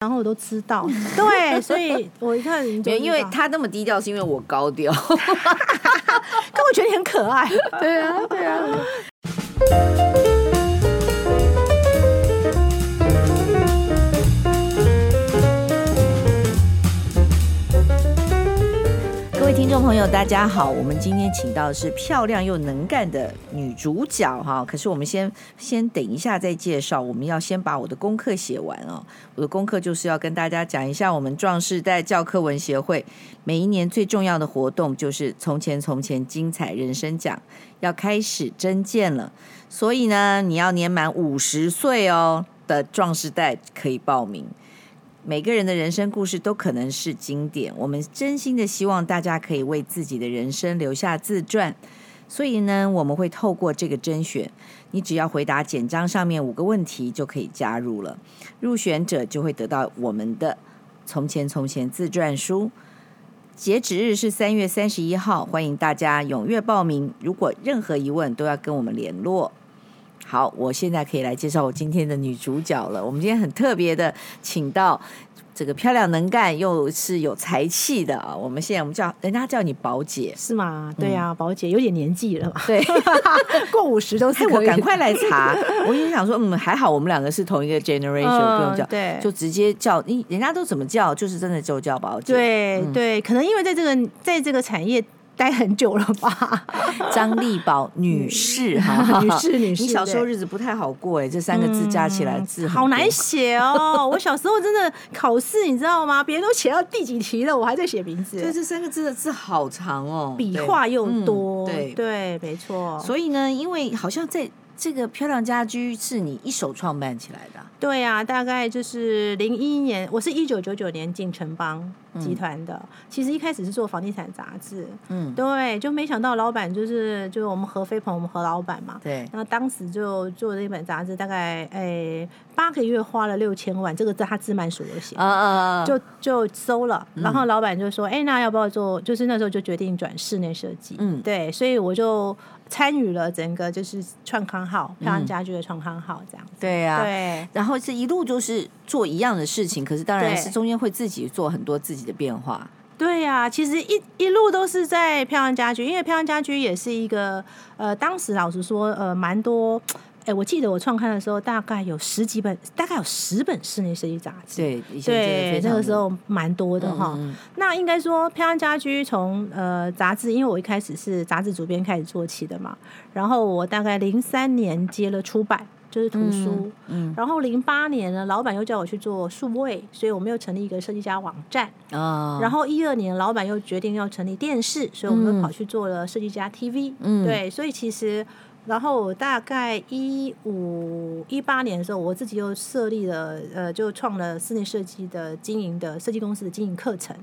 然后我都知道。对，所以我一看你就，因为他那么低调，是因为我高调，但我觉得你很可爱。对啊，对啊。众朋友，大家好，我们今天请到的是漂亮又能干的女主角哈。可是我们先先等一下再介绍，我们要先把我的功课写完哦。我的功课就是要跟大家讲一下，我们壮世代教科文协会每一年最重要的活动就是“从前从前精彩人生奖”要开始征件了。所以呢，你要年满五十岁哦的壮世代可以报名。每个人的人生故事都可能是经典，我们真心的希望大家可以为自己的人生留下自传。所以呢，我们会透过这个甄选，你只要回答简章上面五个问题就可以加入了。入选者就会得到我们的《从前从前》自传书。截止日是三月三十一号，欢迎大家踊跃报名。如果任何疑问，都要跟我们联络。好，我现在可以来介绍我今天的女主角了。我们今天很特别的，请到这个漂亮能干又是有才气的啊。我们现在我们叫人家叫你宝姐是吗？对呀、啊，宝姐有点年纪了嘛。对，过五十都是。我赶快来查。我也想说，嗯，还好我们两个是同一个 generation，不用叫，对，就直接叫你。人家都怎么叫，就是真的就叫宝姐。对对，可能因为在这个在这个产业。待很久了吧，张丽宝女士 哈，女士女士，你小时候日子不太好过哎，这三个字加起来字好难写哦。我小时候真的考试你知道吗？别人都写到第几题了，我还在写名字。对，这三个字的字好长哦，笔画又多。对对，没错。所以呢，因为好像在这个漂亮家居是你一手创办起来的。对、啊，大概就是零一年，我是一九九九年进城邦集团的。嗯、其实一开始是做房地产杂志，嗯，对，就没想到老板就是就是我们何飞鹏，我们何老板嘛，对。然后当时就做了一本杂志，大概诶八个月花了六千万，这个在他自满所有写，啊啊啊，就就收了。然后老板就说，哎、嗯，那要不要做？就是那时候就决定转室内设计，嗯，对，所以我就。参与了整个就是创刊号，漂亮家居的创刊号这样子。嗯、对呀、啊，对。然后是一路就是做一样的事情，可是当然是中间会自己做很多自己的变化。对呀、啊，其实一一路都是在漂亮家居，因为漂亮家居也是一个呃，当时老实说呃，蛮多。哎，我记得我创刊的时候，大概有十几本，大概有十本室内设计杂志。对，对，那个时候蛮多的哈。嗯嗯，那应该说，漂亮家居从呃杂志，因为我一开始是杂志主编开始做起的嘛。然后我大概零三年接了出版，就是图书。嗯。嗯，然后零八年呢，老板又叫我去做数位，所以我们又成立一个设计家网站。哦。然后一二年，老板又决定要成立电视，所以我们又跑去做了设计家 TV。嗯。对，所以其实。然后大概一五一八年的时候，我自己又设立了呃，就创了室内设计的经营的设计公司的经营课程。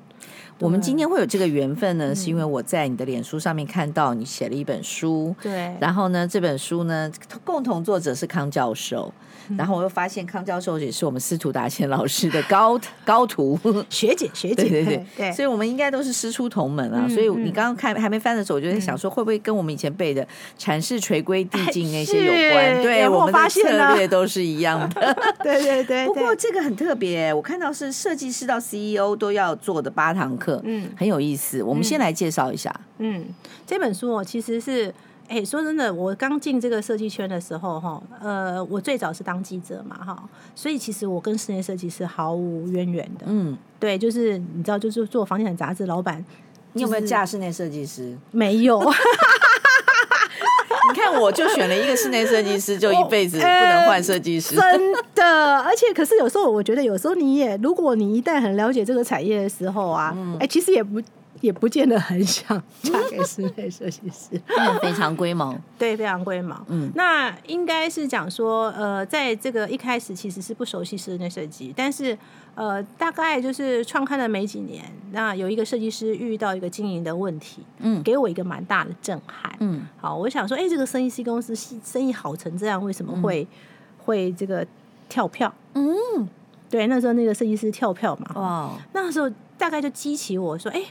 我们今天会有这个缘分呢，是因为我在你的脸书上面看到你写了一本书。对。然后呢，这本书呢，共同作者是康教授。然后我又发现康教授也是我们司徒达贤老师的高 高徒学姐学姐，对对对，对所以我们应该都是师出同门啊。嗯、所以你刚刚看还没翻的时候，我就在想说，会不会跟我们以前背的阐释垂规递进那些有关？对，我们的策略都是一样的。对 对对。不过这个很特别，我看到是设计师到 CEO 都要做的八堂课，嗯，很有意思。我们先来介绍一下。嗯，这本书哦，其实是。哎，说真的，我刚进这个设计圈的时候，哈，呃，我最早是当记者嘛，哈，所以其实我跟室内设计师毫无渊源的。嗯，对，就是你知道，就是做房地产杂志老板，你有没有嫁室内设计师？没有。你看，我就选了一个室内设计师，就一辈子不能换设计师。真的，而且可是有时候我觉得，有时候你也，如果你一旦很了解这个产业的时候啊，哎、嗯，其实也不。也不见得很想 嫁给室内设计师，非常龟毛，对，非常龟毛。嗯，那应该是讲说，呃，在这个一开始其实是不熟悉室内设计，但是呃，大概就是创刊了没几年，那有一个设计师遇到一个经营的问题，嗯，给我一个蛮大的震撼。嗯，好，我想说，哎、欸，这个生意 C 公司生意好成这样，为什么会、嗯、会这个跳票？嗯，对，那时候那个设计师跳票嘛，哇，那时候大概就激起我说，哎、欸。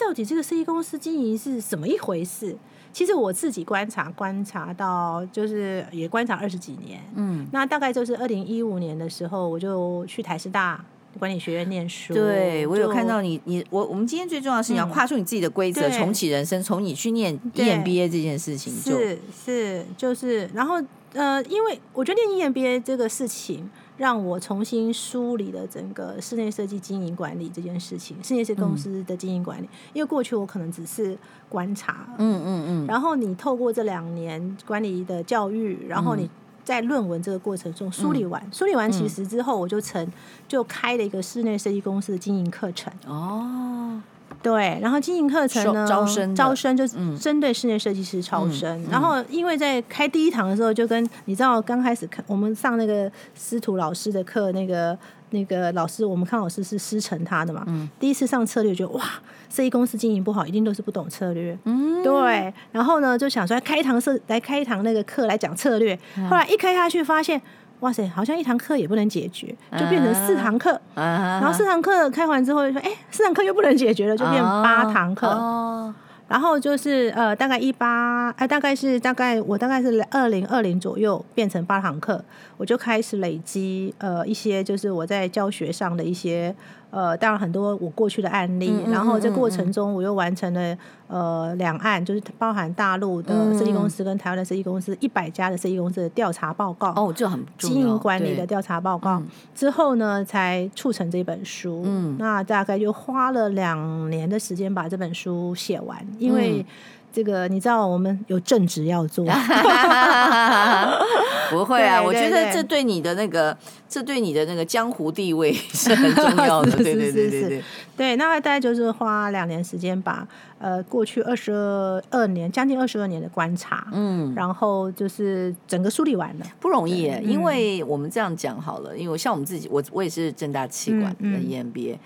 到底这个设计公司经营是什么一回事？其实我自己观察观察到，就是也观察二十几年。嗯，那大概就是二零一五年的时候，我就去台师大管理学院念书。对，我有看到你，你我我们今天最重要的是你要跨出你自己的规则，嗯、重启人生，从你去念 EMBA 这件事情就是是就是，然后呃，因为我觉得念 EMBA 这个事情。让我重新梳理了整个室内设计经营管理这件事情，室内设计公司的经营管理。嗯、因为过去我可能只是观察，嗯嗯嗯。然后你透过这两年管理的教育，然后你在论文这个过程中梳理完，嗯、梳理完其实之后，我就成就开了一个室内设计公司的经营课程。哦。对，然后经营课程呢，招生招生就是针对室内设计师招生。嗯、然后因为在开第一堂的时候，就跟你知道刚开始看我们上那个司徒老师的课，那个那个老师，我们看老师是师承他的嘛。嗯、第一次上策略，觉得哇，设计公司经营不好，一定都是不懂策略。嗯，对。然后呢，就想说开一堂设来开一堂那个课来讲策略。后来一开下去，发现。哇塞，好像一堂课也不能解决，就变成四堂课。Uh. 然后四堂课开完之后就说，哎，四堂课又不能解决了，就变八堂课。Uh. 然后就是呃，大概一八，哎，大概是大概我大概是二零二零左右变成八堂课，我就开始累积呃一些就是我在教学上的一些呃，当然很多我过去的案例，嗯嗯嗯嗯，然后这过程中我又完成了呃两岸，就是包含大陆的设计公司跟台湾的设计公司一百家的设计公司的调查报告哦，这很经营管理的调查报告之后呢，才促成这本书。嗯，那大概就花了两年的时间把这本书写完。因为这个你知道，我们有正职要做，不会啊。我觉得这对你的那个，这对你的那个江湖地位是很重 要的。对对对对对。对，那大概就是花两年时间把呃过去二十二年，将近二十二年的观察，嗯，然后就是整个梳理完了，不容易。因为我们这样讲好了，因为像我们自己，我我也是正大气管的 EMBA。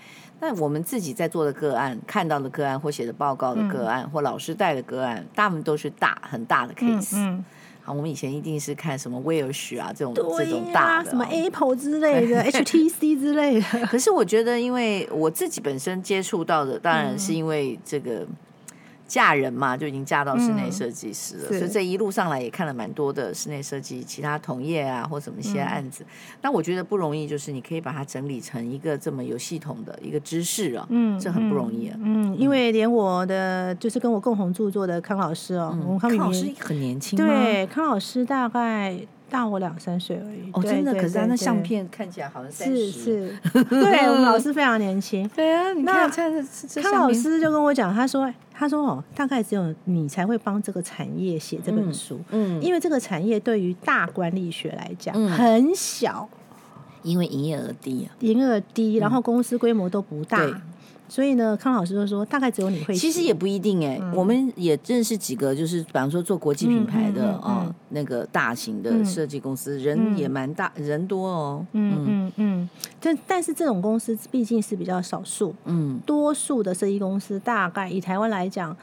那我们自己在做的个案，看到的个案或写的报告的个案，嗯、或老师带的个案，大部分都是大很大的 case。嗯，嗯好，我们以前一定是看什么威尔许啊这种、啊、这种大的，什么 Apple 之类的，HTC 之类的。可是我觉得，因为我自己本身接触到的，当然是因为这个。嫁人嘛，就已经嫁到室内设计师了，嗯、所以这一路上来也看了蛮多的室内设计其他同业啊，或什么一些案子。那、嗯、我觉得不容易，就是你可以把它整理成一个这么有系统的一个知识啊，嗯，这很不容易啊。嗯，因为连我的就是跟我共同著作的康老师哦，嗯、康老师很年轻，对，康老师大概。大我两三岁而已。哦，真的。可是他那相片看起来好像是是，对我们老师非常年轻。对啊，你看，康老师就跟我讲，他说，他说哦，大概只有你才会帮这个产业写这本书，嗯，因为这个产业对于大管理学来讲很小，因为营业额低啊，营业额低，然后公司规模都不大。所以呢，康老师就说，大概只有你会。其实也不一定哎，我们也认识几个，就是比方说做国际品牌的啊，那个大型的设计公司，人也蛮大，人多哦。嗯嗯嗯。但但是这种公司毕竟是比较少数，嗯，多数的设计公司大概以台湾来讲。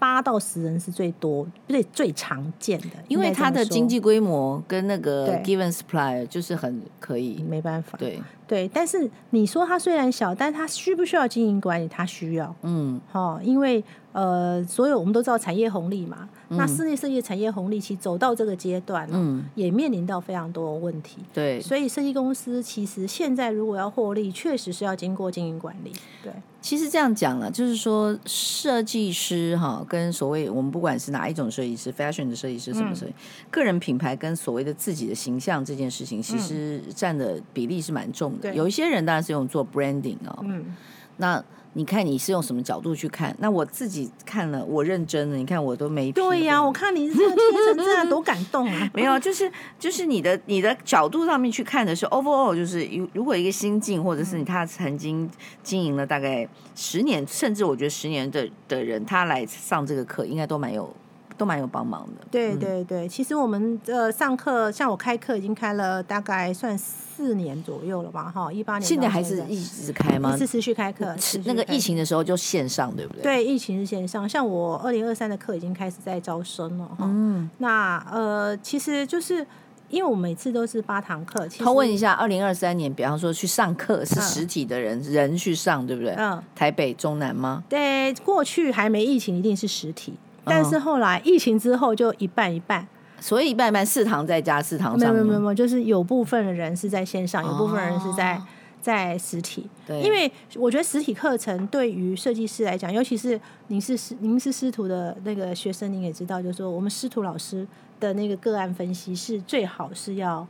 八到十人是最多，最最常见的，因为它的经济规模跟那个 given supply 就是很可以，没办法。对对，但是你说它虽然小，但它需不需要经营管理？它需要，嗯，好，因为呃，所有我们都知道产业红利嘛。那室内设计产业红利期走到这个阶段，嗯，也面临到非常多问题。对，所以设计公司其实现在如果要获利，确实是要经过经营管理。对，其实这样讲了，就是说设计师哈，跟所谓我们不管是哪一种设计师，fashion 的设计师什么设计，嗯、个人品牌跟所谓的自己的形象这件事情，其实占的比例是蛮重的。对有一些人当然是用做 branding 啊，嗯，那。你看你是用什么角度去看？那我自己看了，我认真了。你看我都没对呀、啊，我看你这样贴成这样多感动啊！没有，就是就是你的你的角度上面去看的是 overall，就是如如果一个新进或者是你他曾经经营了大概十年，甚至我觉得十年的的人，他来上这个课应该都蛮有。都蛮有帮忙的。对对对，其实我们呃上课，像我开课已经开了大概算四年左右了吧，哈，一八年。现在还是一直开吗？是持续开课。那个疫情的时候就线上，对不对？对，疫情是线上。像我二零二三的课已经开始在招生了，哈。嗯。那呃，其实就是因为我每次都是八堂课。偷问一下，二零二三年，比方说去上课是实体的人人去上，对不对？嗯。台北、中南吗？对，过去还没疫情，一定是实体。但是后来疫情之后就一半一半，所以一半一半四堂在家四堂上。没有没有没有，就是有部分的人是在线上，有部分人是在在实体。对，因为我觉得实体课程对于设计师来讲，尤其是您是师您是师徒的那个学生，您也知道，就是说我们师徒老师的那个个案分析是最好是要。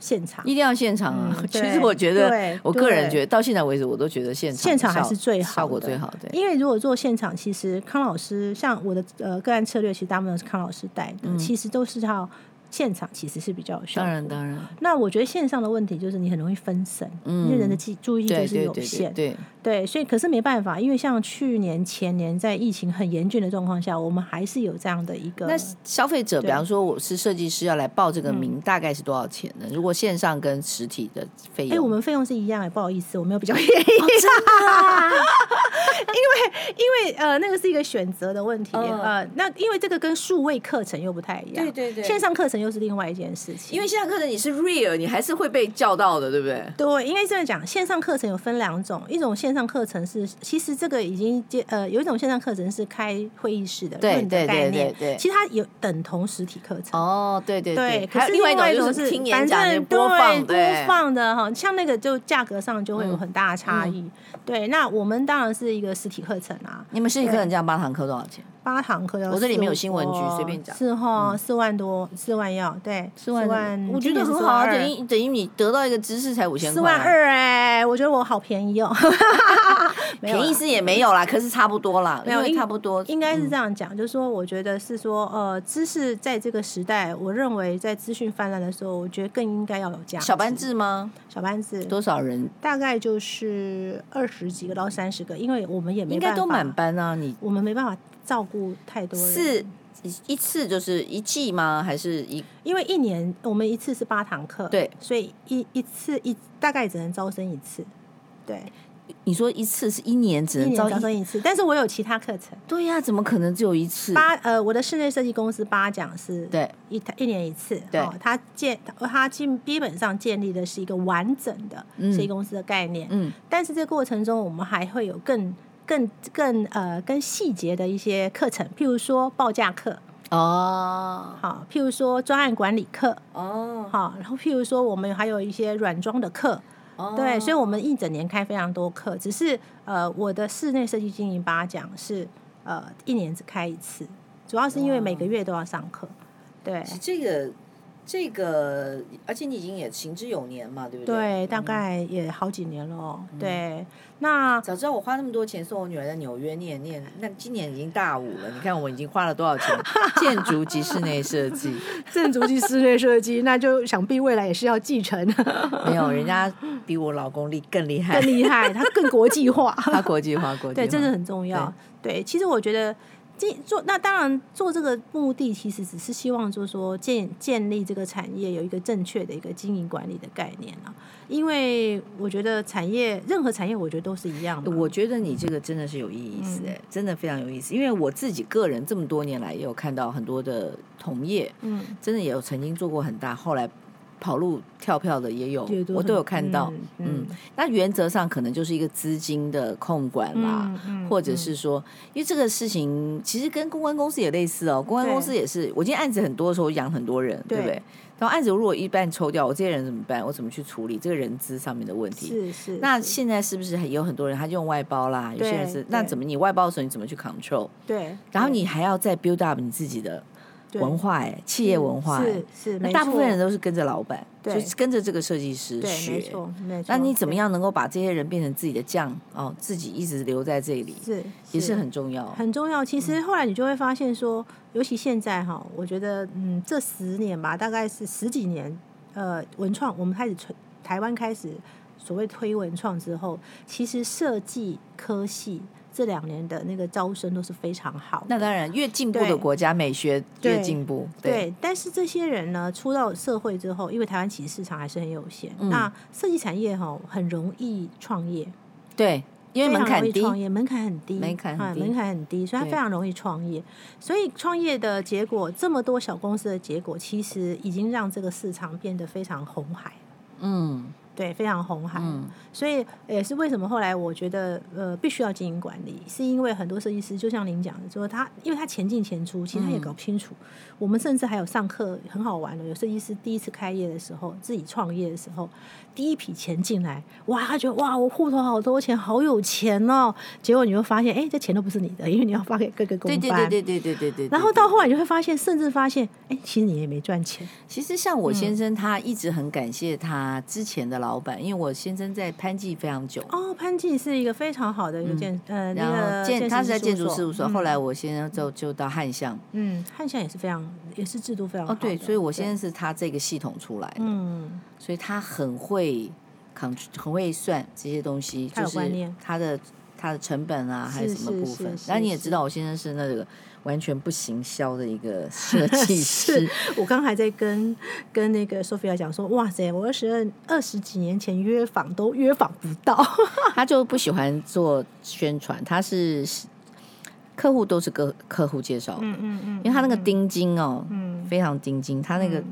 现场一定要现场啊！嗯、其实我觉得，我个人觉得到现在为止，我都觉得现场现场还是最好，效果最好。的，因为如果做现场，其实康老师像我的呃个案策略，其实大部分都是康老师带的，嗯、其实都是要。现场其实是比较有效，当然当然。那我觉得线上的问题就是你很容易分神，嗯、因为人的记注意力就是有限，对，对，对，对，对，所以可是没办法，因为像去年前年在疫情很严峻的状况下，我们还是有这样的一个。那消费者，比方说我是设计师要来报这个名，对大概是多少钱呢？如果线上跟实体的费用，哎，我们费用是一样的，不好意思，我没有比较便宜。哦 因为因为呃，那个是一个选择的问题，呃，呃，那因为这个跟数位课程又不太一样，对对对，线上课程又是另外一件事情。因为线上课程你是 real，你还是会被叫到的，对不对？对，应该这样讲，线上课程有分两种，一种线上课程是其实这个已经接呃，有一种线上课程是开会议室的，对对对对对，其实它有等同实体课程。哦，对对对，可是另外一种是听演讲播放播放的哈，像那个就价格上就会有很大的差异。对，那我们当然是一个实体课程啊。你们实体课程这样八堂课多少钱？八堂课要，我这里面有新闻局，随便讲。是哈，四万多，四万要对，四万，我觉得很好啊，等于等于你得到一个知识才五千块，四万二哎，我觉得我好便宜哦，便宜是也没有啦，可是差不多啦，没有差不多，应该是这样讲，就是说，我觉得是说，呃，知识在这个时代，我认为在资讯泛滥的时候，我觉得更应该要有价。小班制吗？小班制多少人？大概就是二十几个到三十个，因为我们也没办法，应该都满班啊，你我们没办法。照顾太多人，是一次就是一季吗？还是一？因为一年我们一次是八堂课，对，所以一一次一大概只能招生一次。对，你说一次是一年只能招招生一次，但是我有其他课程。对呀、啊，怎么可能只有一次？八呃，我的室内设计公司八讲是，对，一一年一次。对，他建他基基本上建立的是一个完整的设计公司的概念。嗯，但是这个过程中我们还会有更。更更呃更细节的一些课程，譬如说报价课哦，好，譬如说专案管理课哦，好，然后譬如说我们还有一些软装的课，哦，对，所以我们一整年开非常多课，只是呃我的室内设计经营八讲是呃一年只开一次，主要是因为每个月都要上课，对，这个。这个，而且你已经也行之有年嘛，对不对？对，大概也好几年了哦。嗯、对，那早知道我花那么多钱送我女儿在纽约念念，那今年已经大五了。你看我已经花了多少钱？建筑及室内设计，建筑及室内设计，那就想必未来也是要继承。没有，人家比我老公厉更厉害，更厉害，他更国际化，他国际化，国际化，对，这是很重要。对，对，其实我觉得。做那当然做这个目的其实只是希望就是说建建立这个产业有一个正确的一个经营管理的概念啊，因为我觉得产业任何产业我觉得都是一样的。我觉得你这个真的是有意思哎，嗯、真的非常有意思，因为我自己个人这么多年来也有看到很多的同业，嗯，真的也有曾经做过很大，后来。跑路跳票的也有，我都有看到。嗯，嗯，那原则上可能就是一个资金的控管啦，嗯嗯、或者是说，因为这个事情其实跟公关公司也类似哦。公关公司也是，我今天案子很多的时候养很多人，对，对不对？然后案子如果一半抽掉，我这些人怎么办？我怎么去处理这个人资上面的问题？是是。那现在是不是有很多人他就用外包啦？有些人是，那怎么你外包的时候你怎么去 control？对。然后你还要再 build up 你自己的。文化哎，企业文化是是，那大部分人都是跟着老板，对，就是跟着这个设计师学，没错没错。那你怎么样能够把这些人变成自己的将哦，自己一直留在这里，是也是很重要，很重要。其实后来你就会发现说，尤其现在哈，我觉得嗯，这十年吧，大概是十几年，呃，文创我们开始推台湾开始所谓推文创之后，其实设计科系。这两年的那个招生都是非常好。那当然，越进步的国家，美学越进步。对，但是这些人呢，出到社会之后，因为台湾其实市场还是很有限。那设计产业哈，很容易创业。对，因为门槛低，创业门槛很低，门槛很低，门槛很低，所以它非常容易创业。所以创业的结果，这么多小公司的结果，其实已经让这个市场变得非常红海。嗯。对，非常红海。嗯，所以也是为什么后来我觉得呃必须要经营管理，是因为很多设计师就像您讲的，说他因为他钱进钱出，其实他也搞不清楚。嗯、我们甚至还有上课很好玩的，有设计师第一次开业的时候，自己创业的时候。第一批钱进来，哇，他觉得哇，我户头好多钱，好有钱哦。结果你会发现，哎，这钱都不是你的，因为你要发给各个公班。对对对对对对对。然后到后来你会发现，甚至发现，哎，其实你也没赚钱。其实像我先生，他一直很感谢他之前的老板，因为我先生在潘记非常久。哦，潘记是一个非常好的一个建，呃，然后建他是在建筑事务所，后来我先生就就到汉象。嗯，汉象也是非常，也是制度非常好。哦，对，所以我先生是他这个系统出来的。嗯。所以他很会扛，很会算这些东西，就是他的他的成本啊，还有什么部分。然后你也知道，我先生是那个完全不行销的一个设计师。我刚还在跟跟那个 Sophia 讲说，哇塞，我二十二二十几年前约访都约访不到。他就不喜欢做宣传，他是客户都是客客户介绍的，嗯嗯嗯，因为他那个钉金哦，嗯，非常钉金，他那个。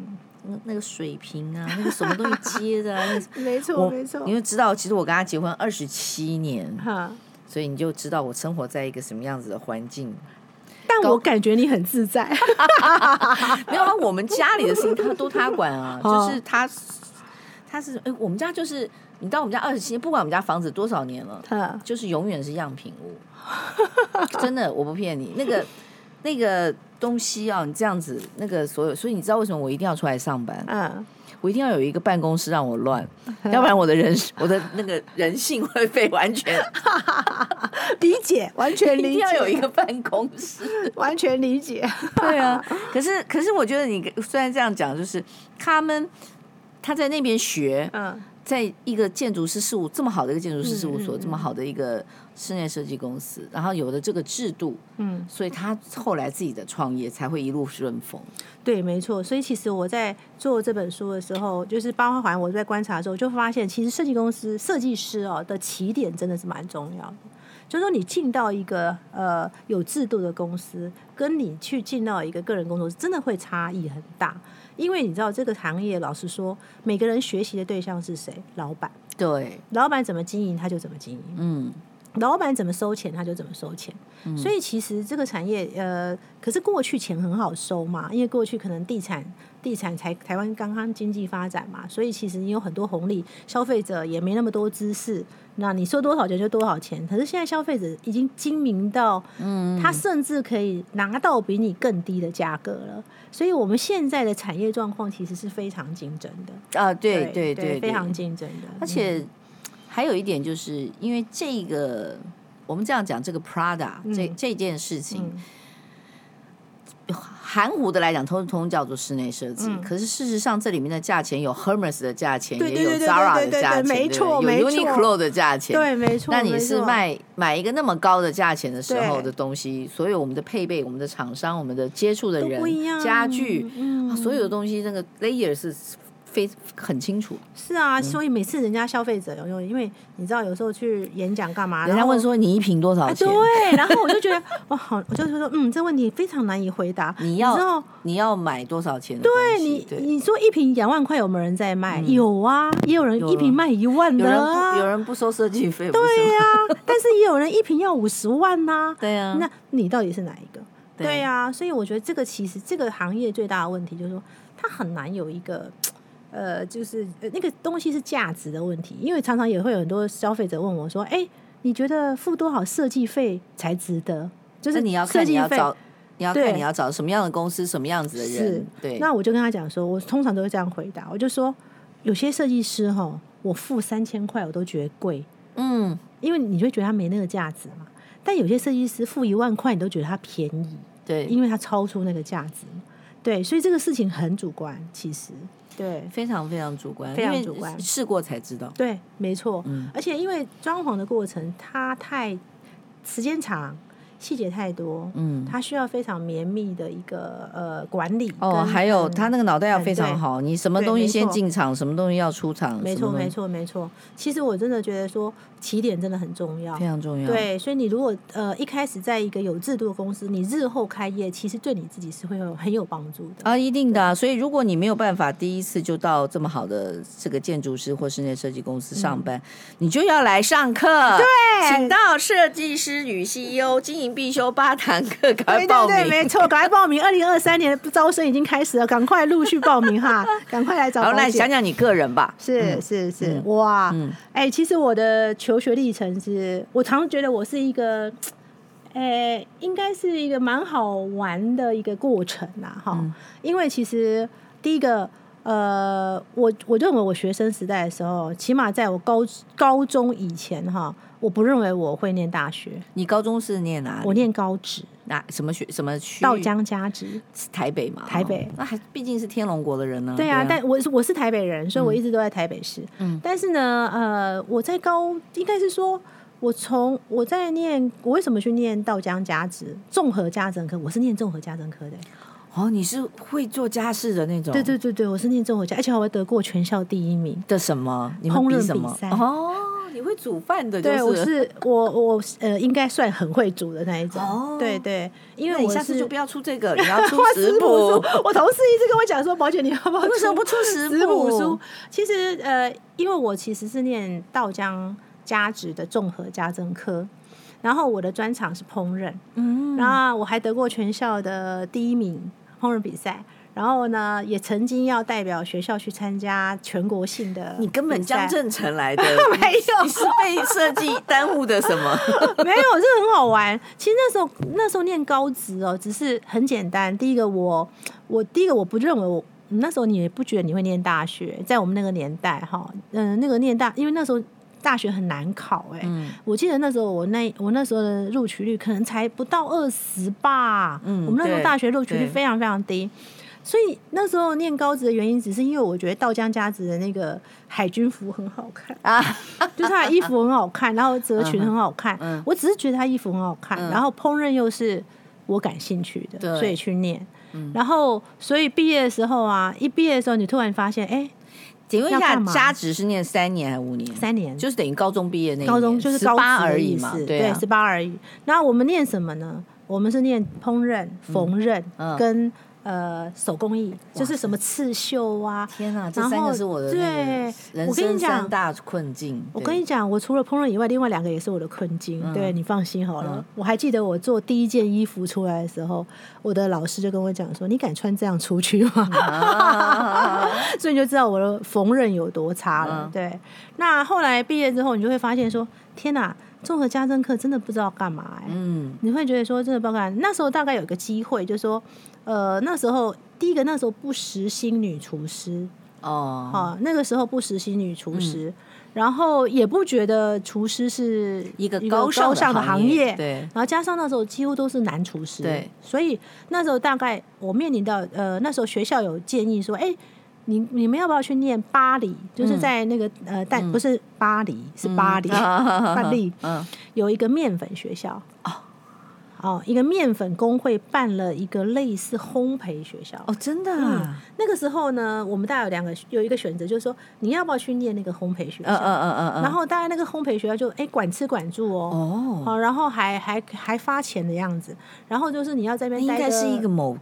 那个水平啊，那个什么东西接的啊？没错，没错。你就知道，其实我跟他结婚二十七年，哈，所以你就知道我生活在一个什么样子的环境。但我感觉你很自在。没有啊，我们家里的事情他都他管啊，就是他，他是哎，我们家就是你到我们家二十七年，不管我们家房子多少年了，哈，就是永远是样品屋。真的，我不骗你，那个那个。东西啊，你这样子那个所有，所以你知道为什么我一定要出来上班？嗯，我一定要有一个办公室让我乱，嗯、要不然我的人我的那个人性会被完全 理解，完全理解。一定要有一个办公室，完全理解。对啊，可是可是我觉得你虽然这样讲，就是他们他在那边学，嗯。在一个建筑师事务这么好的一个建筑师事务所，嗯嗯、这么好的一个室内设计公司，然后有了这个制度，嗯，所以他后来自己的创业才会一路顺风。对，没错。所以其实我在做这本书的时候，就是包含我在观察的时候，就发现其实设计公司设计师哦的起点真的是蛮重要的。就是说你进到一个呃有制度的公司，跟你去进到一个个人工作室，真的会差异很大。因为你知道这个行业，老实说，每个人学习的对象是谁？老板。对，老板怎么经营，他就怎么经营。嗯，老板怎么收钱，他就怎么收钱。嗯，所以其实这个产业，呃，可是过去钱很好收嘛，因为过去可能地产。地产才台湾刚刚经济发展嘛，所以其实你有很多红利，消费者也没那么多知识，那你收多少钱就多少钱。可是现在消费者已经精明到，嗯，他甚至可以拿到比你更低的价格了。所以我们现在的产业状况其实是非常竞争的啊，对对对，非常竞争的。而且还有一点就是因为这个，我们这样讲这个 Prada、嗯、这这件事情。嗯含糊的来讲，通通叫做室内设计。嗯、可是事实上，这里面的价钱有 Hermes 的价钱，也有 Zara 的价钱，没错，有 Uniqlo 的价钱，对，没错。那你是卖买一个那么高的价钱的时候的东西，所有我们的配备、我们的厂商、我们的接触的人、家具，嗯、所有的东西，那个 layer 是。非很清楚，是啊，所以每次人家消费者有用，因为你知道有时候去演讲干嘛，人家问说你一瓶多少钱？对，然后我就觉得哇，好，我就说嗯，这问题非常难以回答。你要你要买多少钱？对你你说一瓶两万块有没有人在卖？有啊，也有人一瓶卖一万的，有人不收设计费。对呀，但是也有人一瓶要五十万呐。对呀，那你到底是哪一个？对呀，所以我觉得这个其实这个行业最大的问题就是说，它很难有一个。呃，就是呃那个东西是价值的问题，因为常常也会有很多消费者问我说：“哎，你觉得付多少设计费才值得？”就是你要设计费，你要看你要找什么样的公司，什么样子的人。是对。那我就跟他讲说，我通常都会这样回答，我就说有些设计师哈，我付三千块我都觉得贵，嗯，因为你就觉得他没那个价值嘛。但有些设计师付一万块，你都觉得他便宜，对，因为他超出那个价值，对，所以这个事情很主观，其实。对，非常非常主观，非常主观，试过才知道。对，没错。嗯，而且因为装潢的过程，它太时间长，细节太多，嗯，它需要非常绵密的一个呃管理。哦，还有他那个脑袋要非常好，嗯、你什么东西先进场，什么东西要出场。没错，没错，没错。其实我真的觉得说起点真的很重要，非常重要。对，所以你如果呃一开始在一个有制度的公司，你日后开业，其实对你自己是会有很有帮助的啊，一定的。所以如果你没有办法第一次就到这么好的这个建筑师或室内设计公司上班，嗯、你就要来上课。对，请到设计师与 CEO 经营必修八堂课，赶快报名。对，对，对，没错，赶快报名。二零二三年的招生已经开始了，赶快陆续报名哈，赶快来找。好，来讲讲你个人吧。是、嗯、是是，是，哇，哎、其实我的求学历程是，我常常觉得我是一个，哎、欸，应该是一个蛮好玩的一个过程呐，哈、嗯，因为其实第一个。呃，我我认为我学生时代的时候，起码在我高高中以前哈，我不认为我会念大学。你高中是念哪里？我念高职。那什么学什么区？道江家职，台北嘛。台北。那还毕竟是天龙国的人呢。对啊，对啊，但我是我是台北人，所以我一直都在台北市。嗯。但是呢，呃，我在高应该是说，我从我在念，我为什么去念道江家职综合家政科？我是念综合家政科的。哦，你是会做家事的那种？对对对对，我是念综合家，而且我还得过全校第一名的什么？你们比什么？比赛哦，你会煮饭的、就是？对，我是我我呃，应该算很会煮的那一种。哦，对对，因为我你下次就不要出这个，你要出 食谱。我同事一直跟我讲说，宝姐你要不要？为什么不出食谱书？其实呃，因为我其实是念道江家职的综合家政科。然后我的专长是烹饪，嗯，然后我还得过全校的第一名烹饪比赛，然后呢，也曾经要代表学校去参加全国性的。你根本江正成来的，没有，你是被设计耽误的什么？没有，这很好玩。其实那时候那时候念高职哦，只是很简单。第一个我我第一个我不认为我那时候你也不觉得你会念大学，在我们那个年代哈，嗯，那个念大，因为那时候。大学很难考哎、欸嗯，我记得那时候我那我那时候的录取率可能才不到二十吧，嗯，我们那时候大学录取率非常非常低，所以那时候念高职的原因只是因为我觉得道江家子的那个海军服很好看啊，就是他的衣服很好看，然后褶裙很好看，嗯，我只是觉得他衣服很好看，嗯、然后烹饪又是我感兴趣的，所以去念，嗯、然后所以毕业的时候啊，一毕业的时候你突然发现哎。欸请问一下，家职是念三年还是五年？三年，就是等于高中毕业那一年，高中就是十八而已嘛，对，十八而已。那我们念什么呢？我们是念烹饪、缝纫跟。呃，手工艺就是什么刺绣啊！天哪，这三个是我的对人生三大困境。我跟你讲，我除了烹饪以外，另外两个也是我的困境。嗯、对，你放心好了、嗯。我还记得我做第一件衣服出来的时候，我的老师就跟我讲说：“你敢穿这样出去吗？” 啊、所以你就知道我的缝纫有多差了、嗯。对，那后来毕业之后，你就会发现说：“天哪！”综合家政课真的不知道干嘛哎、欸，嗯，你会觉得说真的报干？那时候大概有一个机会，就是说，呃，那时候第一个那时候不实心女厨师。哦，好，那个时候不实心女厨师、嗯，然后也不觉得厨师是一个高高尚的行业，对，然后加上那时候几乎都是男厨师，对，所以那时候大概我面临到呃，那时候学校有建议说，哎、欸。你你们要不要去念巴黎？就是在那个、嗯、呃，但不是巴黎，嗯、是巴黎，巴黎、嗯，有一个面粉学校哦，哦，一个面粉工会办了一个类似烘焙学校哦，真的、啊嗯。那个时候呢，我们大概有两个有一个选择，就是说你要不要去念那个烘焙学校？嗯嗯嗯嗯。然后大概那个烘焙学校就哎管吃管住哦，哦，好，然后还还还发钱的样子，然后就是你要在那边待，应该是一个某。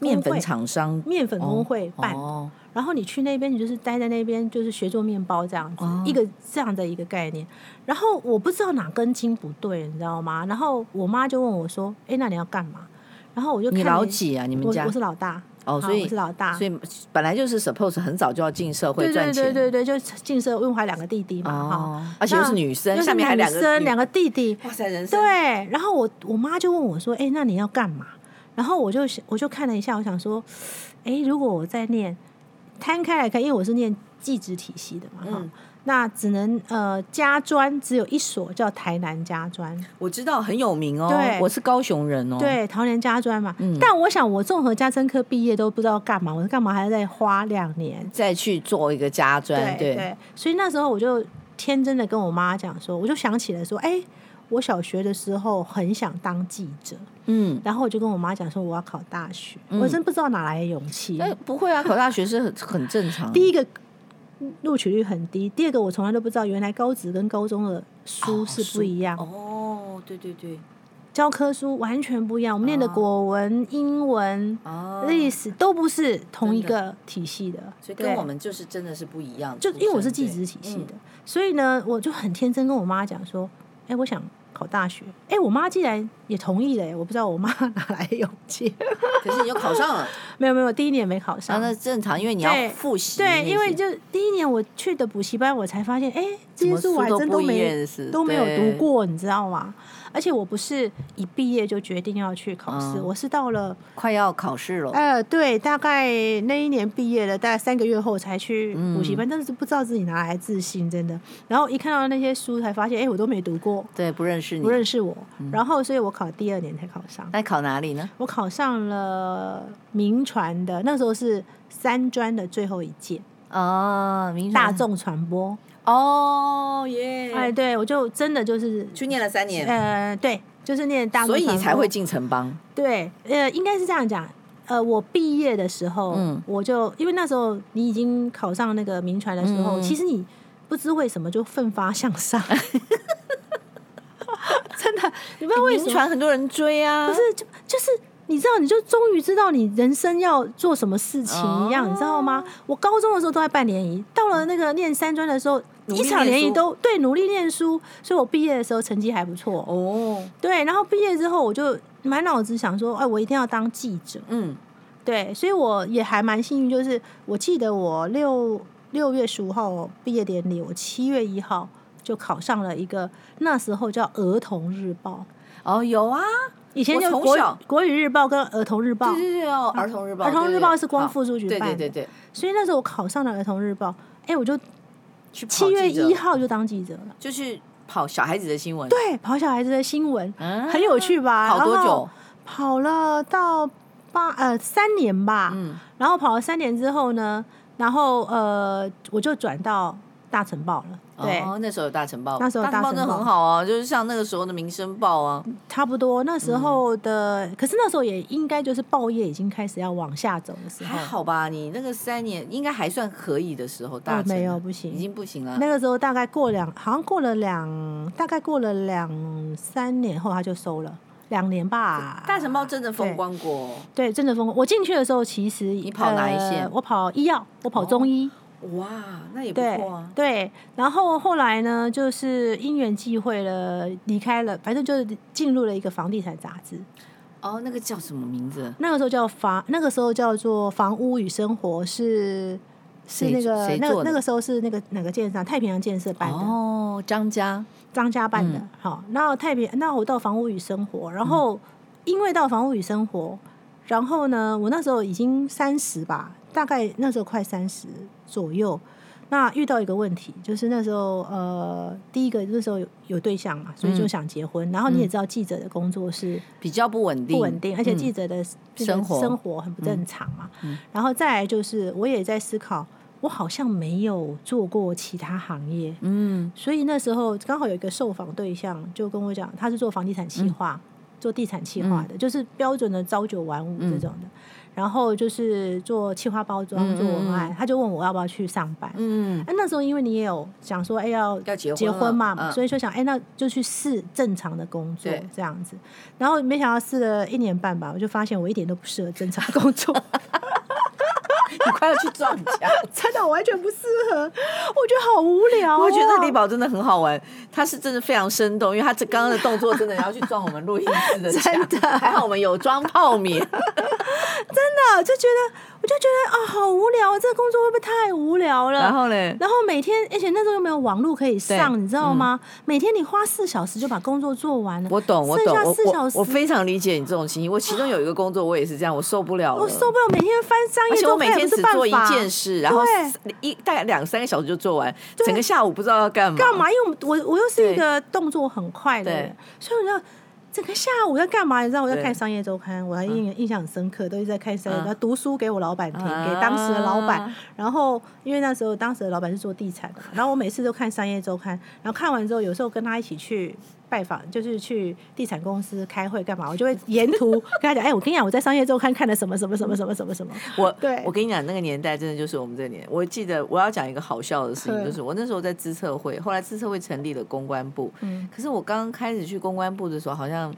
面粉厂商、面粉工会办、哦，然后你去那边，你就是待在那边，就是学做面包这样子、哦，一个这样的一个概念。然后我不知道哪根筋不对，你知道吗？然后我妈就问我说：“哎，那你要干嘛？”然后我就看你老几啊？你们家我，我是老大哦，所以我是老大，所以本来就是 suppose 很早就要进社会赚钱，对对对对，就进社会，因为还两个弟弟嘛，哈、哦，而且又是女生，下面还两个生两个弟弟，哇塞，人生对。然后我我妈就问我说：“哎，那你要干嘛？”然后我就我就看了一下，我想说，哎，如果我在念摊开来看，因为我是念技职体系的嘛，嗯，那只能呃家专只有一所叫台南家专，我知道很有名哦，对，我是高雄人哦，对，桃园家专嘛，嗯，但我想我综合家政科毕业都不知道干嘛，我干嘛还要再花两年再去做一个家专，对所以那时候我就天真的跟我妈讲说，我就想起来说，哎。我小学的时候很想当记者，嗯，然后我就跟我妈讲说我要考大学，嗯、我真不知道哪来的勇气。哎，不会啊，考大学是很 很正常。第一个录取率很低，第二个我从来都不知道原来高职跟高中的书是不一样。哦，哦，对对对。教科书完全不一样，我们念的国文、哦、英文、哦、历史都不是同一个体系的，所以跟我们就是真的是不一样。就因为我是技职体系的，嗯、所以呢，我就很天真跟我妈讲说：“哎、欸，我想考大学。”哎，我妈竟然也同意了，我不知道我妈 哪来的勇气。可是你又考上了？没有没有，第一年没考上。啊、那正常，因为你要复习。对，因为就第一年我去的补习班，我才发现，哎、欸，这些书我还真都没都没有读过，你知道吗？而且我不是一毕业就决定要去考试，嗯、我是到了快要考试了。呃，对，大概那一年毕业了，大概三个月后才去补习班，嗯、但是不知道自己哪来自信，真的。然后一看到那些书，才发现，哎，我都没读过，对，不认识你，不认识我。嗯、然后，所以我考第二年才考上。那考哪里呢？我考上了民传的，那时候是三专的最后一届哦，铭传大众传播。哦耶！哎，对，我就真的就是去念了三年。呃，对，就是念大，所以你才会进城邦。对，呃，应该是这样讲。呃，我毕业的时候，嗯，我就因为那时候你已经考上那个民传的时候，其实你不知为什么就奋发向上。真的，你不知道为什么铭传很多人追啊？不是，就就是你知道，你就终于知道你人生要做什么事情一样，你知道吗？我高中的时候都在办联谊，到了那个念三专的时候。一场联谊都对，努力念书，所以我毕业的时候成绩还不错哦。对，然后毕业之后我就满脑子想说，哎，我一定要当记者。嗯，对，所以我也还蛮幸运，就是我记得我六六月十五号毕业典礼，我七月一号就考上了一个那时候叫《儿童日报》。哦，有啊，以前就国国语日报跟儿童日报。对对对哦，儿童日报。儿童日报是光复书局办的。对对对对。所以那时候我考上了儿童日报，哎，我就。七月一号就当记者了，就是跑小孩子的新闻。对，跑小孩子的新闻，嗯、很有趣吧？跑多久？跑了到八呃三年吧。嗯，然后跑了三年之后呢，然后呃我就转到大成报了。对，哦，那时候有大成报，那时候大成报真的很好啊，就是像那个时候的民生报啊，差不多那时候的，可是那时候也应该就是报业已经开始要往下走的时候。还好吧，你那个三年应该还算可以的时候，大成没有不行，已经不行了。那个时候大概过两，好像过了两，大概过了两三年后他就收了，两年吧。大城报真的风光过，对，真的风光。我进去的时候其实你跑哪一线？我跑医药，我跑中医。哇，那也不错啊。对。对，然后后来呢，就是因缘际会了，离开了，反正就是进入了一个房地产杂志。哦，那个叫什么名字？那个时候叫房，那个时候叫做《房屋与生活》是，是是那个那个那个时候是那个哪个建商？太平洋建设办的。哦，张家张家办的。嗯、好，然后太平，那我到《房屋与生活》，然后因为到《房屋与生活》，然后呢，我那时候已经三十吧。大概那时候快三十左右，那遇到一个问题，就是那时候呃，第一个那时候有有对象嘛，所以就想结婚。嗯、然后你也知道，记者的工作是比较不稳定，不稳定，而且记者的生活生活很不正常嘛。然后再来就是，我也在思考，我好像没有做过其他行业，嗯，所以那时候刚好有一个受访对象就跟我讲，他是做房地产企划，嗯、做地产企划的，嗯、就是标准的朝九晚五这种的。嗯然后就是做企划包装，做文案，他就问我要不要去上班。嗯，哎，那时候因为你也有想说，哎，要结婚嘛，所以就想，哎，那就去试正常的工作这样子。然后没想到试了一年半吧，我就发现我一点都不适合正常工作。你快要去撞墙，真的完全不适合，我觉得好无聊。我觉得丽宝真的很好玩，他是真的非常生动，因为他这刚刚的动作真的要去撞我们录音室的墙，真的还好我们有装泡棉，真的就觉得。我就觉得啊，好无聊，这个工作会不会太无聊了？然后呢？然后每天，而且那时候又没有网络可以上，你知道吗？每天你花四小时就把工作做完了。我懂，我懂，剩下四小时，我非常理解你这种情形。我其中有一个工作，我也是这样，我受不了了，我受不了，每天翻商业而且，我每天只做一件事，然后一大概两三个小时就做完，整个下午不知道要干嘛。干嘛？因为我我又是一个动作很快的人，所以我就。整个下午在干嘛？你知道我在看商业周刊，我还印印象很深刻，都是在看商业，读书给我老板听，给当时的老板。然后因为那时候当时的老板是做地产的，然后我每次都看商业周刊，然后看完之后，有时候跟他一起去拜访，就是去地产公司开会干嘛，我就会沿途 跟他讲，哎，我跟你讲，我在商业周刊看了什么什么什么什么什么什么。我对，我跟你讲，那个年代真的就是我们这个年。我记得我要讲一个好笑的事情，就是我那时候在资策会，后来资策会成立了公关部，嗯，可是我刚刚开始去公关部的时候，好像。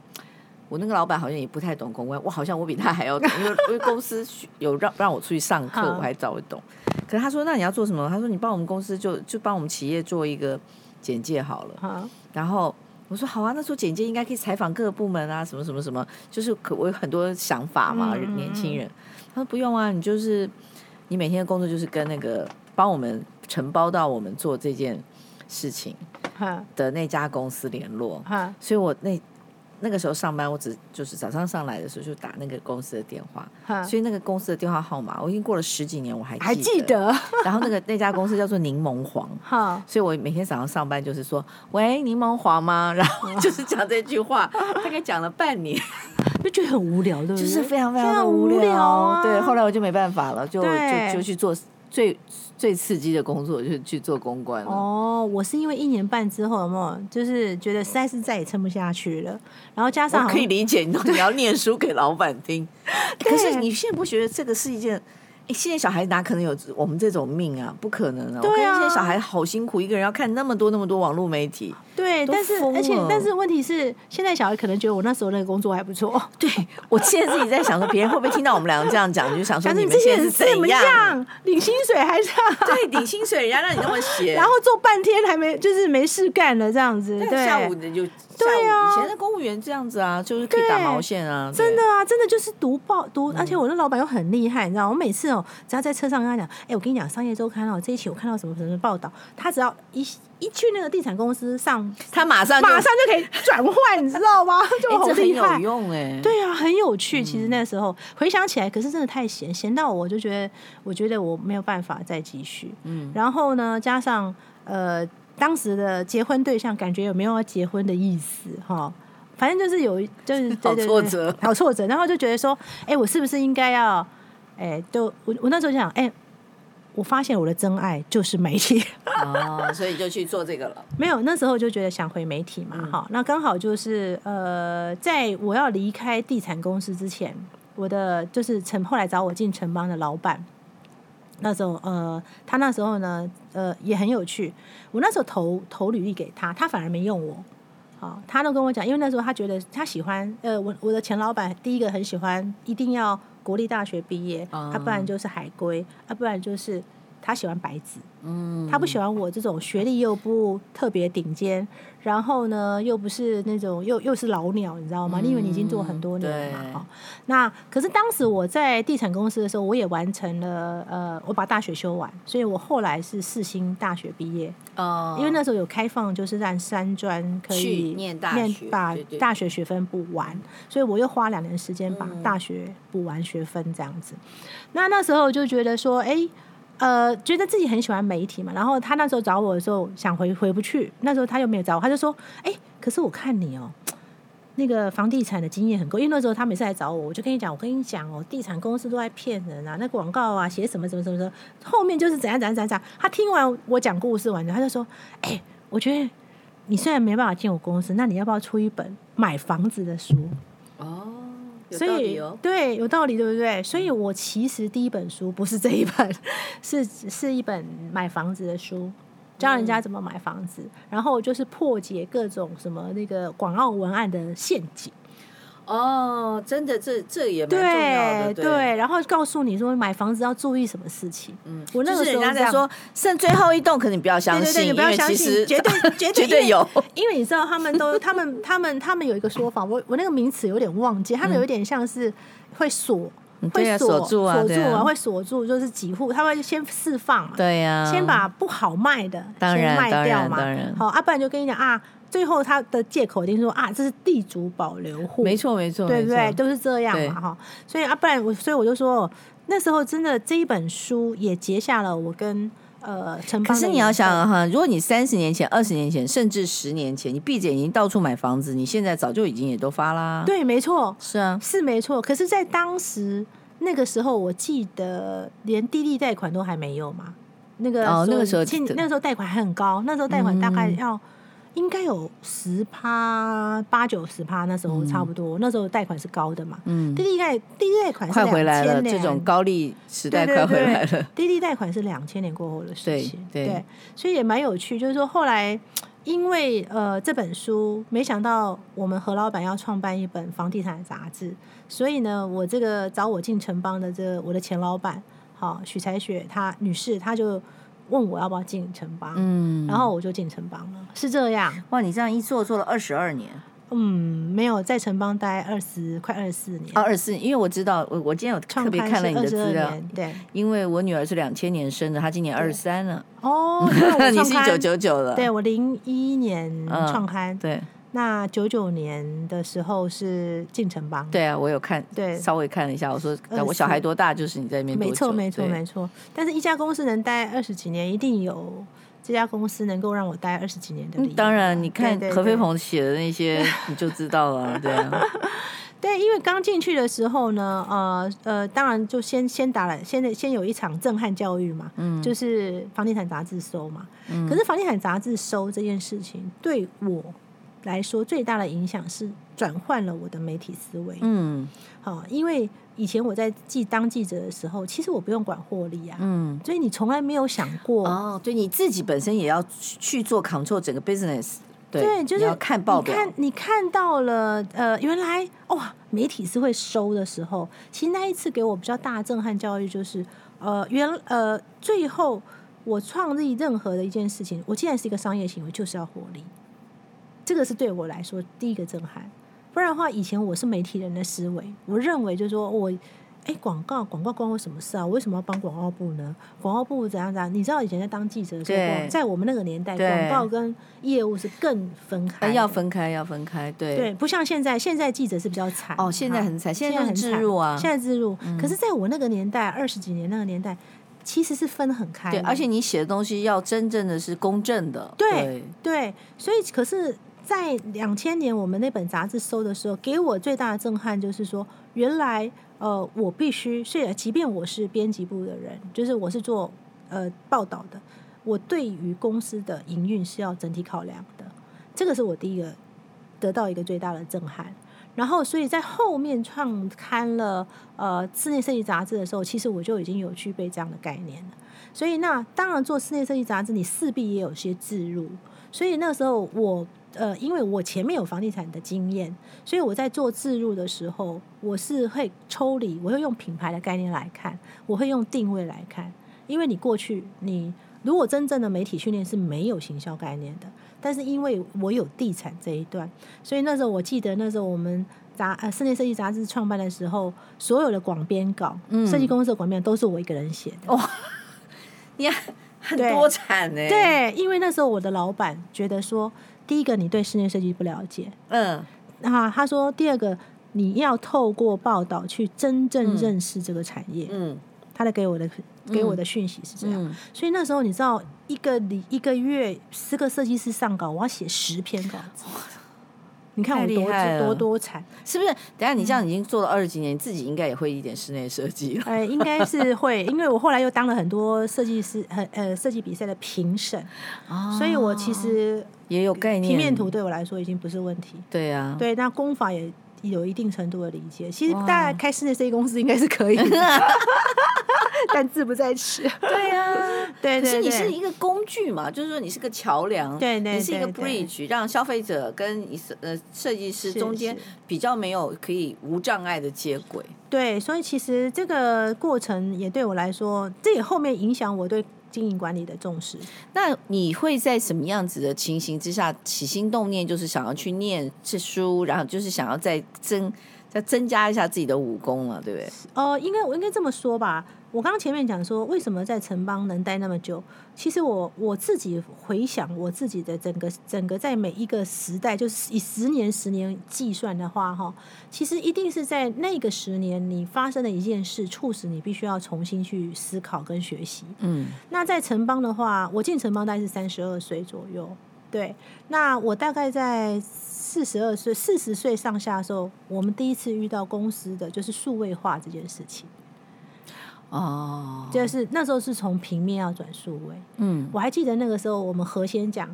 我那个老板好像也不太懂公关，我好像我比他还要懂，因为 因为公司有让让我出去上课，我还早会懂。可是他说，那你要做什么？他说你帮我们公司就就帮我们企业做一个简介好了。然后我说好啊，那时候简介应该可以采访各个部门啊，什么什么什么，就是可我有很多想法嘛，年轻人。他说不用啊，你就是你每天的工作就是跟那个帮我们承包到我们做这件事情的那家公司联络。所以我那。那个时候上班，我只就是早上上来的时候就打那个公司的电话，所以那个公司的电话号码我已经过了十几年，我还记得。还记得。然后那个那家公司叫做柠檬黄，所以我每天早上上班就是说：“喂，柠檬黄吗？”然后就是讲这句话，大概讲了半年，就觉得很无聊，对不对？就是非常非常的无聊啊。对，后来我就没办法了，就就就去做。最最刺激的工作就是去做公关哦，我是因为一年半之后，有没有就是觉得实在是再也撑不下去了，然后加上可以理解，你你要念书给老板听，可是你现在不觉得这个是一件？哎，现在小孩哪可能有我们这种命啊？不可能啊，我看现在小孩好辛苦，一个人要看那么多那么多网络媒体。对，但是而且但是问题是，现在小孩可能觉得我那时候那个工作还不错。对，我现在自己在想说，别人会不会听到我们两个这样讲，就想说你们现在是怎样？领薪水还是？对，领薪水，人家让你那么闲，然后做半天还没就是没事干了这样子。对，下午就。对啊，以前的公务员这样子啊，就是可以打毛线啊，真的啊，真的就是读报读，而且我的老板又很厉害，你知道，我每次哦，只要在车上跟他讲，哎，我跟你讲，商业周刊哦，这一期我看到什么什么报道，他只要一一去那个地产公司上，他马上马上就可以转换，你知道吗？就好厉害，有用哎，对啊，很有趣。其实那时候回想起来，可是真的太闲，闲到我就觉得，我觉得我没有办法再继续。嗯，然后呢，加上呃，当时的结婚对象感觉有没有要结婚的意思哈？反正就是有，就是 好挫折，好挫折，然后就觉得说，哎，我是不是应该要，哎，就我我那时候就想，哎，我发现我的真爱就是媒体，哦，所以就去做这个了。没有，那时候就觉得想回媒体嘛，哈、嗯，那刚好就是呃，在我要离开地产公司之前，我的就是城后来找我进城邦的老板，那时候呃，他那时候呢，呃，也很有趣，我那时候投投履历给他，他反而没用我。好，他都跟我讲，因为那时候他觉得他喜欢，呃，我我的前老板第一个很喜欢，一定要国立大学毕业，他、嗯、不然就是海归，啊，不然就是他喜欢白纸，嗯，他不喜欢我这种学历又不特别顶尖。然后呢，又不是那种又又是老鸟，你知道吗？你以为你已经做很多年了嘛？那可是当时我在地产公司的时候，我也完成了呃，我把大学修完，所以我后来是四星大学毕业哦。因为那时候有开放，就是让三专可以念大学，把大学学分补完，所以我又花两年时间把大学补完学分这样子。嗯、那那时候就觉得说，哎。呃，觉得自己很喜欢媒体嘛，然后他那时候找我的时候，想回回不去，那时候他又没有找我，他就说，哎，可是我看你哦，那个房地产的经验很够，因为那时候他每次来找我，我就跟你讲，我跟你讲哦，地产公司都在骗人啊，那广告啊，写什么什么什么什么，后面就是怎样怎样怎样怎样。他听完我讲故事完了，他就说，哎，我觉得你虽然没办法进我公司，那你要不要出一本买房子的书？哦。所以对，有道理，对不对？所以我其实第一本书不是这一本，是是一本买房子的书，教人家怎么买房子，然后就是破解各种什么那个广告文案的陷阱。哦，真的，这这也蛮重要的，对，对，然后告诉你说买房子要注意什么事情。嗯，我那个时候人家在说剩最后一栋，可能你不要相信，对对对，你不要相信，绝对 绝对绝对有，因为你知道他们都他们他们他们有一个说法，我我那个名词有点忘记，他们有一点像是会锁，会锁住啊，锁住啊，会锁住，就是几户他会先释放嘛，对呀，先把不好卖的先卖掉嘛，好，啊，不然就跟你讲啊。最后他的借口一定说啊，这是地主保留户，没错没错，对不对？都是这样嘛哈。所以啊，不然我所以我就说，那时候真的这一本书也结下了我跟呃。可是你要想哈，如果你三十年前、二十年前，甚至十年前，你闭着眼睛到处买房子，你现在早就已经也都发啦。对，没错，是啊，是没错。可是，在当时那个时候，我记得连低利贷款都还没有嘛。那个哦，那个时候，那个时候贷款还很高，那时候贷款大概要。应该有十趴八九十趴，那时候差不多。嗯、那时候贷款是高的嘛，嗯，滴滴贷滴滴贷款是快回来了，这种高利时代快回来了。滴滴贷款是两千年过后的事情，对，对，对，所以也蛮有趣。就是说后来因为呃这本书，没想到我们何老板要创办一本房地产杂志，所以呢，我这个找我进城邦的这个、我的前老板，好许才雪她女士，她就。问我要不要进城邦，嗯，然后我就进城邦了，是这样。哇，你这样一做做了二十二年，嗯，没有在城邦待二十快二十四年，啊，二十四年，因为我知道我我今天有特别看了你的资料，对，因为我女儿是两千年生的，她今年二十三了，哦，你是一九九九了，对我零一年创刊，嗯，对。那九九年的时候是进城邦，对啊，我有看，对，稍微看了一下。我说，我小孩多大，就是你在那边多久？没错，没错，没错。但是一家公司能待二十几年，一定有这家公司能够让我待二十几年的理由。当然，你看何飞鹏写的那些，你就知道了，对啊。对，因为刚进去的时候呢，呃呃，当然就先先打了，先先有一场震撼教育嘛，嗯，就是房地产杂志收嘛，嗯，可是房地产杂志收这件事情对我。来说最大的影响是转换了我的媒体思维。嗯，好，因为以前我在记当记者的时候，其实我不用管获利啊。嗯，所以你从来没有想过哦，对，你自己本身也要去做 control 整个 business。对，对，就是要看报表。你看，你看到了，呃，原来哇，媒体是会收的时候，其实那一次给我比较大的震撼教育就是，呃，原呃，最后我创立任何的一件事情，我既然是一个商业行为，就是要获利。这个是对我来说第一个震撼，不然的话，以前我是媒体人的思维，我认为就是说我，哎，广告广告关我什么事啊？我为什么要帮广告部呢？广告部怎样怎样？你知道以前在当记者的时候，在我们那个年代，广告跟业务是更分开，要分开，要分开，对对，不像现在，现在记者是比较惨哦，现在很惨，现在很置入啊，现在自入。嗯、可是在我那个年代，二十几年那个年代，其实是分很开，对，而且你写的东西要真正的是公正的，对对，对，所以可是。在两千年，我们那本杂志收的时候，给我最大的震撼就是说，原来呃，我必须，虽然即便我是编辑部的人，就是我是做呃报道的，我对于公司的营运是要整体考量的，这个是我第一个得到一个最大的震撼。然后，所以在后面创刊了呃室内设计杂志的时候，其实我就已经有具备这样的概念了。所以那当然做室内设计杂志，你势必也有些自入。所以那时候我。呃，因为我前面有房地产的经验，所以我在做置入的时候，我是会抽离，我会用品牌的概念来看，我会用定位来看。因为你过去，你如果真正的媒体训练是没有行销概念的，但是因为我有地产这一段，所以那时候我记得那时候我们杂呃室内设计杂志创办的时候，所有的广编稿，嗯，设计公司的广编都是我一个人写的。哦，你很多产呢？对，因为那时候我的老板觉得说。第一个，你对室内设计不了解，嗯，那他说，第二个，你要透过报道去真正认识这个产业，嗯，他的给我的给我的讯息是这样，嗯，所以那时候你知道，一个礼一个月十个设计师上稿，我要写十篇稿子。你看我多多多产，是不是？等下你这样已经做了二十几年，你自己应该也会一点室内设计了。哎，应该是 会，因为我后来又当了很多设计师，很呃设计比赛的评审，哦，所以我其实也有概念。平面图对我来说已经不是问题。对啊，对，那功法也有一定程度的理解。其实大家开室内设计公司应该是可以。但志不在此。对呀、啊，对，对，对，可是你是一个工具嘛，就是说你是个桥梁，对，对，对，对，你是一个 bridge，让消费者跟你呃设计师中间比较没有可以无障碍的接轨。对，所以其实这个过程也对我来说，这也后面影响我对经营管理的重视。那你会在什么样子的情形之下起心动念，就是想要去念这书，然后就是想要再增再增加一下自己的武功了，对不对？哦、呃，应该我应该这么说吧。我刚刚前面讲说，为什么在城邦能待那么久？其实我我自己回想我自己的整个整个在每一个时代，就是以十年十年计算的话，哈，其实一定是在那个十年你发生的一件事，促使你必须要重新去思考跟学习。嗯，那在城邦的话，我进城邦大概是三十二岁左右，对。那我大概在四十二岁、四十岁上下的时候，我们第一次遇到公司的就是数位化这件事情。哦，就是那时候是从平面要转数位。嗯，我还记得那个时候我们何先讲，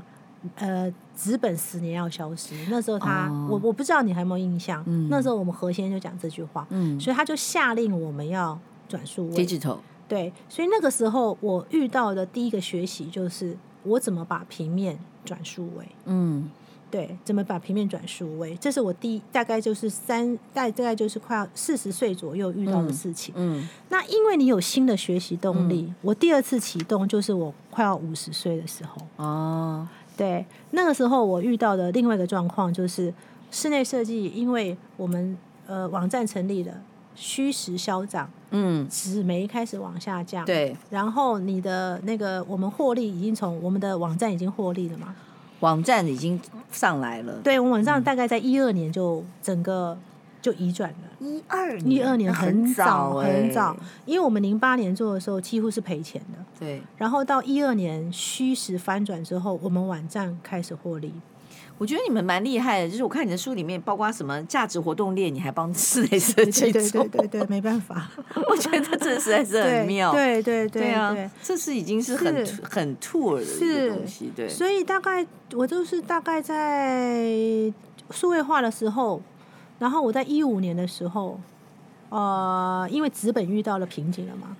呃纸本十年要消失。那时候他，哦、我我不知道你还有没有印象？嗯、那时候我们何先就讲这句话，嗯，所以他就下令我们要转数位。Digital。对，所以那个时候我遇到的第一个学习就是我怎么把平面转数位。嗯。对，怎么把平面转数位？这是我第大概就是三，大概就是快要四十岁左右遇到的事情。嗯，嗯，那因为你有新的学习动力，嗯，我第二次启动就是我快要五十岁的时候。哦，对，那个时候我遇到的另外一个状况就是室内设计，因为我们呃网站成立了，虚实消长，嗯，纸媒开始往下降，对，然后你的那个我们获利已经从我们的网站已经获利了嘛。网站已经上来了，对，我们网站大概在一二年就整个就移转了。一二一二年很早很早，很早，因为我们零八年做的时候几乎是赔钱的。对，然后到一二年虚实翻转之后，我们网站开始获利。我觉得你们蛮厉害的，就是我看你的书里面，包括什么价值活动链，你还帮室内设计对对对对对，没办法，我觉得这实在是很妙。对对对对啊，这是已经是很是很 tour 的一个东西。对，所以大概我就是大概在数位化的时候，然后我在一五年的时候，呃，因为纸本遇到了瓶颈了嘛，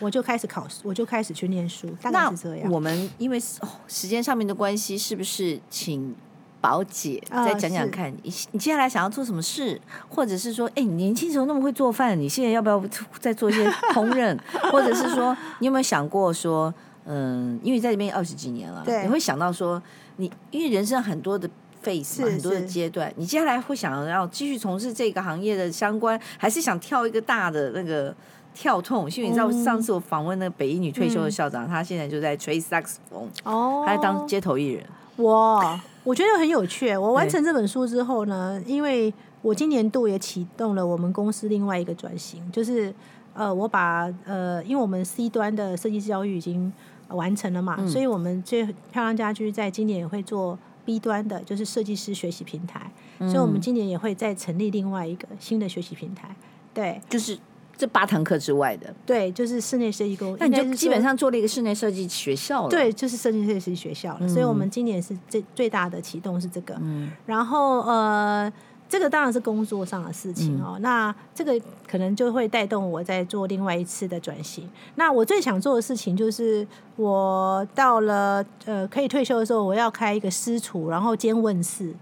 我就开始考试，我就开始去念书，大概是这样。我们因为时间上面的关系，是不是请宝姐再讲讲看？你、呃、你接下来想要做什么事，或者是说，哎、欸，你年轻时候那么会做饭，你现在要不要再做一些烹饪？或者是说，你有没有想过说，嗯，因为在这边二十几年了，对，你会想到说，你因为人生很多的 phase 嘛，很多的阶段，你接下来会想要继续从事这个行业的相关，还是想跳一个大的那个跳痛？因为你知道，上次我访问那个北一女退休的校长，嗯、他现在就在吹萨克斯风，哦，他在当街头艺人。我我觉得很有趣。我完成这本书之后呢，因为我今年度也启动了我们公司另外一个转型，就是呃，我把呃，因为我们 C 端的设计教育已经完成了嘛，嗯、所以我们最漂亮家居在今年也会做 B 端的，就是设计师学习平台，嗯、所以我们今年也会再成立另外一个新的学习平台。对，就是。这八堂课之外的，对，就是室内设计工，那你就基本上做了一个室内设计学校了。对，就是设计设计学校了。嗯、所以我们今年是最最大的启动是这个。嗯。然后呃，这个当然是工作上的事情哦。嗯、那这个可能就会带动我在做另外一次的转型。那我最想做的事情就是，我到了呃可以退休的时候，我要开一个私厨，然后兼问事。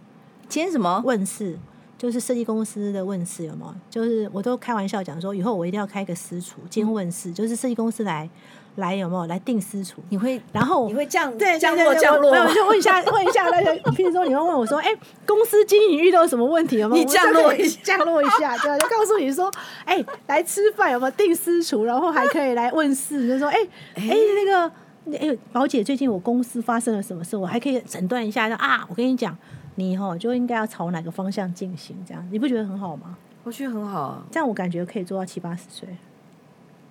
兼什么？问事。就是设计公司的问事有没有？就是我都开玩笑讲说，以后我一定要开个私厨兼问事，就是设计公司来来有没有来定私厨？你会，然后你会降对降落降落？没有，就问一下问一下那个，譬如说你会问我说，哎、欸，公司经营遇到什么问题有没有？你降落一降落一下，对，就告诉你说，哎、欸，来吃饭有没有定私厨？然后还可以来问事，就说，哎、欸、哎、欸、那个哎，宝、欸、姐最近我公司发生了什么事？我还可以诊断一下，说啊，我跟你讲。你以后就应该要朝哪个方向进行？这样你不觉得很好吗？我觉得很好啊，这样我感觉可以做到七八十岁。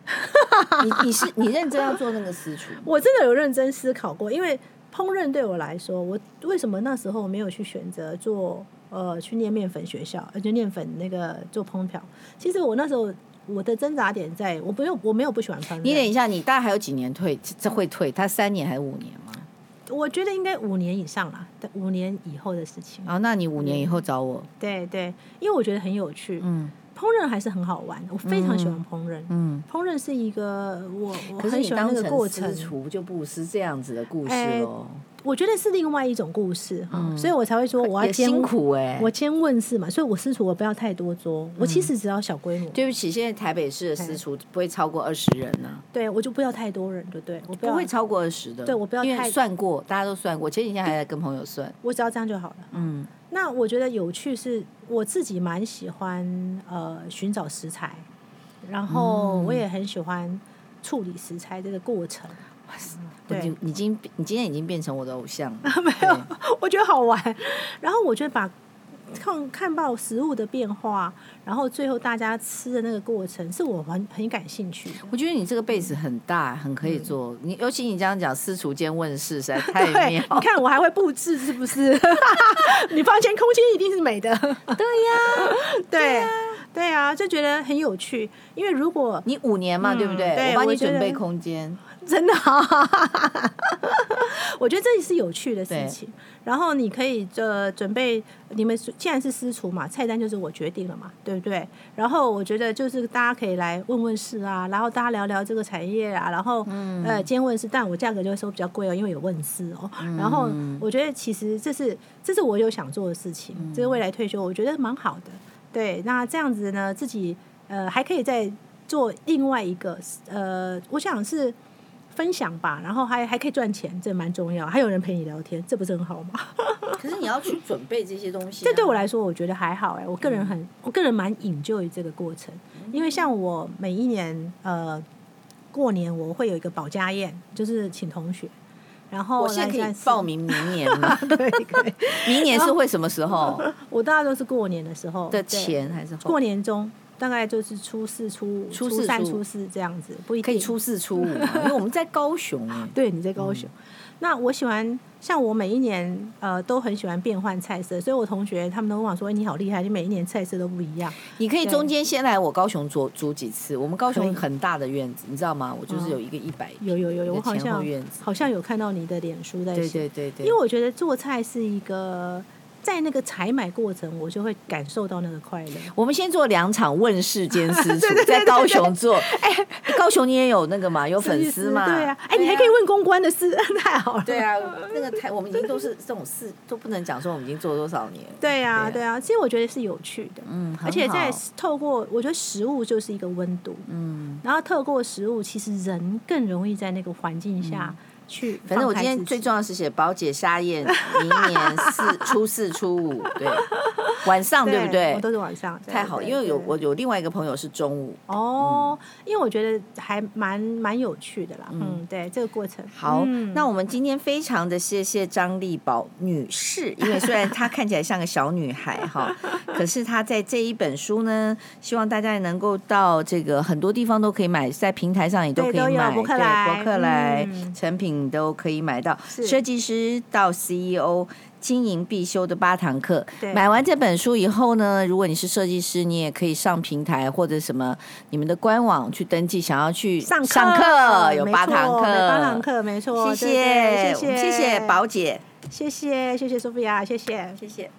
你你是你认真要做那个私厨？我真的有认真思考过，因为烹饪对我来说，我为什么那时候没有去选择做呃去念面粉学校，而且念粉那个做烹调？其实我那时候我的挣扎点在我不用我没有不喜欢烹饪。你等一下，你大概还有几年退？这会退？他三年还是五年吗？我觉得应该五年以上啦，五年以后的事情。啊，那你五年以后找我。对对，因为我觉得很有趣。嗯，烹饪还是很好玩，我非常喜欢烹饪。嗯，烹饪是一个我我很喜欢那个过程。厨就不是这样子的故事哦。我觉得是另外一种故事哈，所以我才会说我要辛苦哎，我先问事嘛，所以我私厨我不要太多桌，我其实只要小规模。对不起，现在台北市的私厨不会超过二十人呢。对，我就不要太多人，对不对？我不会超过二十的。对，我不要太算过，大家都算过，前几天还在跟朋友算，我只要这样就好了。嗯，那我觉得有趣是，我自己蛮喜欢呃寻找食材，然后我也很喜欢处理食材这个过程。对，你已经你今天已经变成我的偶像了。没有，我觉得好玩。然后我觉得把看看到食物的变化，然后最后大家吃的那个过程，是我很很感兴趣。我觉得你这个 base 很大，很可以做。嗯、你尤其你这样讲私厨间问世，实在 太妙。你看我还会布置，是不是？你房间空间一定是美的。对呀，对。对啊，就觉得很有趣。因为如果你五年嘛，嗯、对不对？对我帮你准备空间。真的、啊，我觉得这也是有趣的事情。然后你可以呃准备，你们既然是私厨嘛，菜单就是我决定了嘛，对不对？然后我觉得就是大家可以来问问事啊，然后大家聊聊这个产业啊，然后、嗯、呃今天问事，但我价格就会收比较贵哦，因为有问事哦。嗯、然后我觉得其实这是这是我有想做的事情，这是未来退休我觉得蛮好的。对，那这样子呢，自己呃还可以再做另外一个呃，我想是。分享吧，然后还还可以赚钱，这蛮重要。还有人陪你聊天，这不是很好吗？可是你要去准备这些东西、啊，这对我来说，我觉得还好哎。我个人很，嗯、我个人蛮引咎于这个过程，因为像我每一年呃过年我会有一个保家宴，就是请同学。然后我现在可以报名明年吗？对，可以。明年是会什么时候？我大概都是过年的时候的前还是后过年中。大概就是初四、初五、初三、初四这样子，不一定可以初四、初五，因为我们在高雄。对，你在高雄。嗯、那我喜欢，像我每一年呃都很喜欢变换菜色，所以我同学他们都跟我说：“你好厉害，你每一年菜色都不一样。”你可以中间先来我高雄煮煮几次。我们高雄很大的院子，你知道吗？我就是有一个一百、有，有有有，我好像好像有看到你的脸书在写。对对对对，因为我觉得做菜是一个。在那个采买过程，我就会感受到那个快乐。我们先做两场问世间私厨，在高雄做。哎，高雄你也有那个嘛？有粉丝嘛？对啊。哎，你还可以问公关的事，太好了。对啊，那个台我们已经都是这种事，都不能讲说我们已经做多少年。对啊，对啊。其实我觉得是有趣的，嗯，而且在透过我觉得食物就是一个温度，嗯，然后透过食物，其实人更容易在那个环境下。去，反正我今天最重要是写宝姐沙宴，明年四初四初五，对，晚上对不对？我都是晚上，太好，因为有我有另外一个朋友是中午。哦，因为我觉得还蛮蛮有趣的啦。嗯，对，这个过程。好，那我们今天非常的谢谢张丽宝女士，因为虽然她看起来像个小女孩哈，可是她在这一本书呢，希望大家能够到这个很多地方都可以买，在平台上也都可以买，博客来、博客来成品。你都可以买到。设计师到 CEO 经营必修的八堂课。买完这本书以后呢，如果你是设计师，你也可以上平台或者什么你们的官网去登记，想要去上课，上课有八堂课，八堂课没错。谢谢，谢谢，谢谢宝姐，谢谢，谢谢 Sophia，谢谢，谢谢。